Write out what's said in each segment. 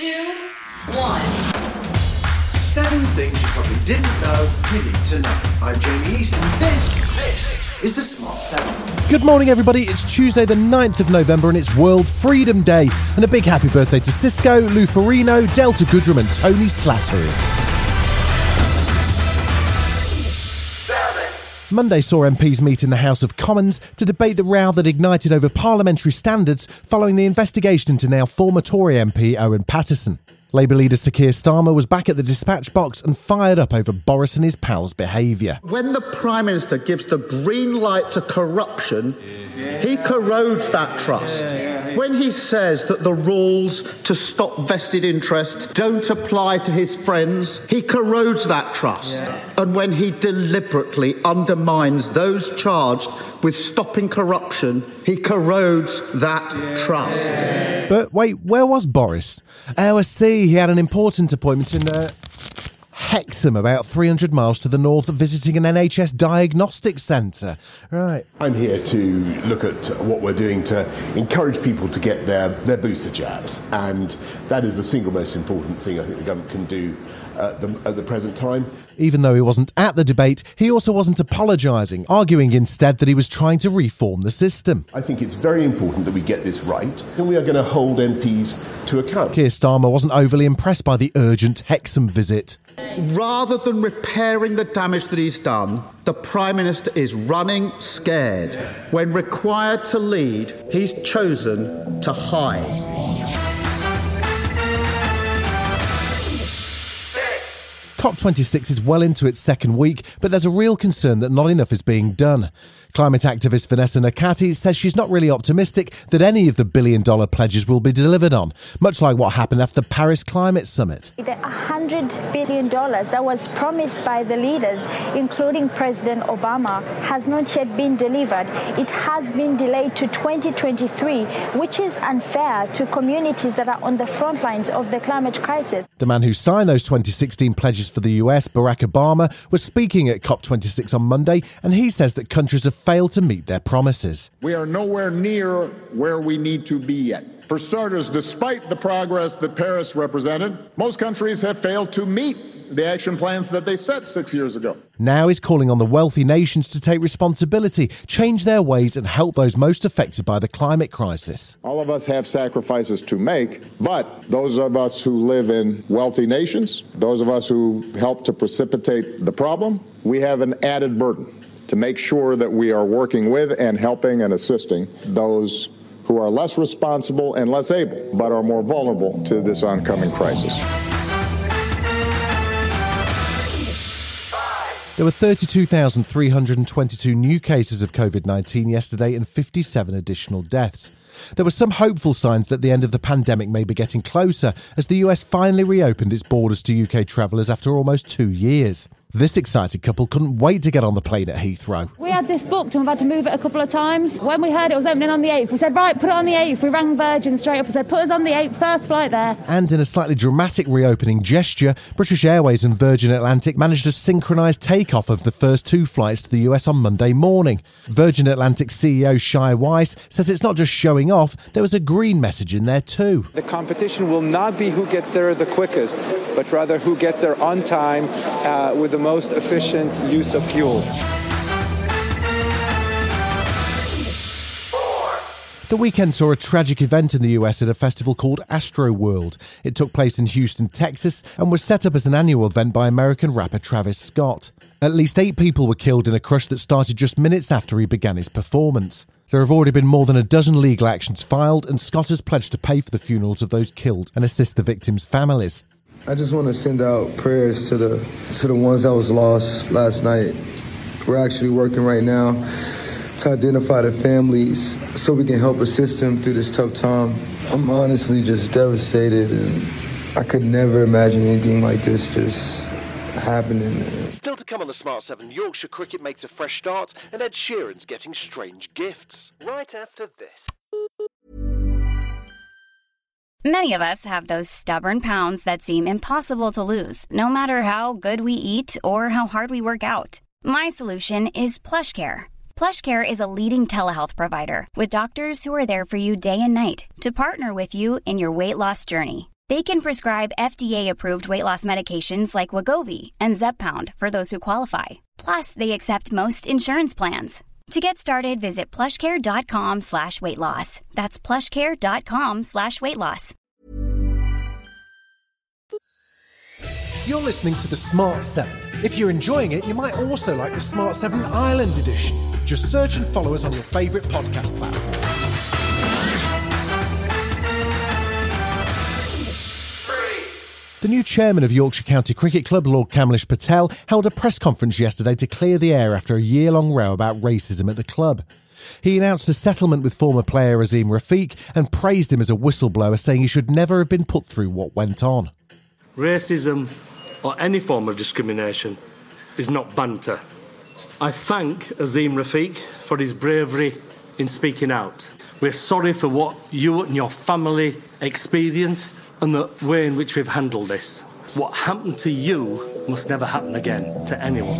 Two, one. Seven things you probably didn't know you need to know. I'm Jamie East, and this, this is the Smart 7. Good morning, everybody. It's Tuesday, the 9th of November, and it's World Freedom Day. And a big happy birthday to Sisqó, Lou Ferrigno, Delta Goodrem, and Tony Slattery. Monday saw MPs meet in the House of Commons to debate the row that ignited over parliamentary standards following the investigation into now former Tory MP Owen Paterson. Labour leader Sir Keir Starmer was back at the dispatch box and fired up over Boris and his pals' behaviour. When the Prime Minister gives the green light to corruption, he corrodes that trust. When he says that the rules to stop vested interest don't apply to his friends, he corrodes that trust. And when he deliberately undermines those charged with stopping corruption, he corrodes that trust. But wait, where was Boris? Oh, I see. He had an important appointment in uh, Hexham, about 300 miles to the north, visiting an NHS diagnostic centre. Right. I'm here to look at what we're doing to encourage people to get their, their booster jabs, and that is the single most important thing I think the government can do at the, at the present time. Even though he wasn't at the debate, he also wasn't apologising, arguing instead that he was trying to reform the system. I think it's very important that we get this right, and we are going to hold MPs to account. Keir Starmer wasn't overly impressed by the urgent Hexham visit. Rather than repairing the damage that he's done, the Prime Minister is running scared. When required to lead, he's chosen to hide. COP26 is well into its second week, but there's a real concern that not enough is being done. Climate activist Vanessa Nakate says she's not really optimistic that any of the billion dollar pledges will be delivered on, much like what happened after the Paris Climate Summit. The $100 billion that was promised by the leaders, including President Obama, has not yet been delivered. It has been delayed to 2023, which is unfair to communities that are on the front lines of the climate crisis. The man who signed those 2016 pledges for the US, Barack Obama, was speaking at COP26 on Monday, and he says that countries have failed to meet their promises. We are nowhere near where we need to be yet. For starters, despite the progress that Paris represented, most countries have failed to meet the action plans that they set six years ago. Now he's calling on the wealthy nations to take responsibility, change their ways, and help those most affected by the climate crisis. All of us have sacrifices to make, but those of us who live in wealthy nations, those of us who help to precipitate the problem, we have an added burden to make sure that we are working with and helping and assisting those who are less responsible and less able, but are more vulnerable to this oncoming crisis. There were 32,322 new cases of COVID 19 yesterday and 57 additional deaths. There were some hopeful signs that the end of the pandemic may be getting closer as the US finally reopened its borders to UK travellers after almost two years. This excited couple couldn't wait to get on the plane at Heathrow. We had this booked and we've had to move it a couple of times. When we heard it was opening on the 8th, we said, right, put it on the 8th. We rang Virgin straight up and said, put us on the 8th, first flight there. And in a slightly dramatic reopening gesture, British Airways and Virgin Atlantic managed to synchronise takeoff of the first two flights to the US on Monday morning. Virgin Atlantic CEO Shai Weiss says it's not just showing off, there was a green message in there too. The competition will not be who gets there the quickest, but rather who gets there on time uh, with the most efficient use of fuel. The weekend saw a tragic event in the US at a festival called Astro World. It took place in Houston, Texas, and was set up as an annual event by American rapper Travis Scott. At least eight people were killed in a crush that started just minutes after he began his performance. There have already been more than a dozen legal actions filed, and Scott has pledged to pay for the funerals of those killed and assist the victims' families. I just want to send out prayers to the to the ones that was lost last night. We're actually working right now to identify the families so we can help assist them through this tough time. I'm honestly just devastated and I could never imagine anything like this just happening. Still to come on the Smart 7, Yorkshire cricket makes a fresh start and Ed Sheeran's getting strange gifts. Right after this. Many of us have those stubborn pounds that seem impossible to lose, no matter how good we eat or how hard we work out. My solution is PlushCare. PlushCare is a leading telehealth provider with doctors who are there for you day and night to partner with you in your weight loss journey. They can prescribe FDA-approved weight loss medications like Wegovy and Zepbound for those who qualify. Plus, they accept most insurance plans. To get started, visit plushcare.com slash weight loss. That's plushcare.com slash weight loss. You're listening to the Smart 7. If you're enjoying it, you might also like the Smart 7 Ireland Edition. Just search and follow us on your favourite podcast platform. The new chairman of Yorkshire County Cricket Club, Lord Kamlesh Patel, held a press conference yesterday to clear the air after a year long row about racism at the club. He announced a settlement with former player Azeem Rafiq and praised him as a whistleblower, saying he should never have been put through what went on. Racism or any form of discrimination is not banter. I thank Azeem Rafiq for his bravery in speaking out. We're sorry for what you and your family experienced and the way in which we've handled this. What happened to you must never happen again to anyone.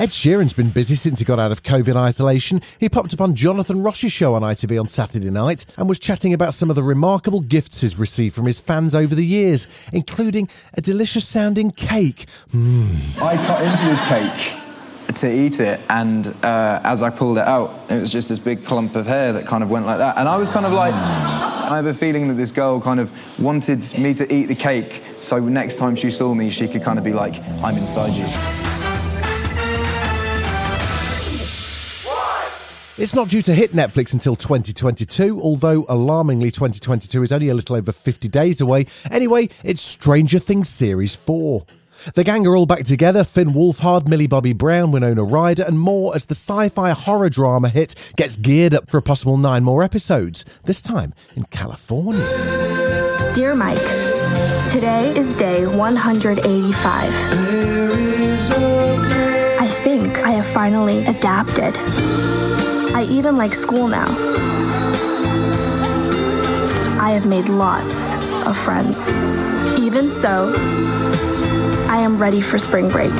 Ed Sheeran's been busy since he got out of COVID isolation. He popped up on Jonathan Ross's show on ITV on Saturday night and was chatting about some of the remarkable gifts he's received from his fans over the years, including a delicious sounding cake. Mm. I cut into this cake to eat it, and uh, as I pulled it out, it was just this big clump of hair that kind of went like that. And I was kind of like, I have a feeling that this girl kind of wanted me to eat the cake, so next time she saw me, she could kind of be like, I'm inside you. It's not due to hit Netflix until 2022, although alarmingly 2022 is only a little over 50 days away. Anyway, it's Stranger Things Series 4. The gang are all back together Finn Wolfhard, Millie Bobby Brown, Winona Ryder, and more as the sci fi horror drama hit gets geared up for a possible nine more episodes, this time in California. Dear Mike, today is day 185. I think I have finally adapted. I even like school now. I have made lots of friends. Even so, I am ready for spring break.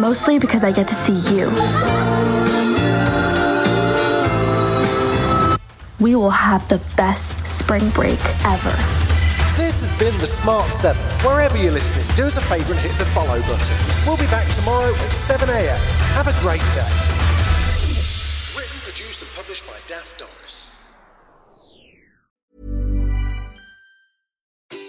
Mostly because I get to see you. We will have the best spring break ever. This has been the Smart 7. Wherever you're listening, do us a favour and hit the follow button. We'll be back tomorrow at 7am. Have a great day. Written, produced, and published by Daft Doris.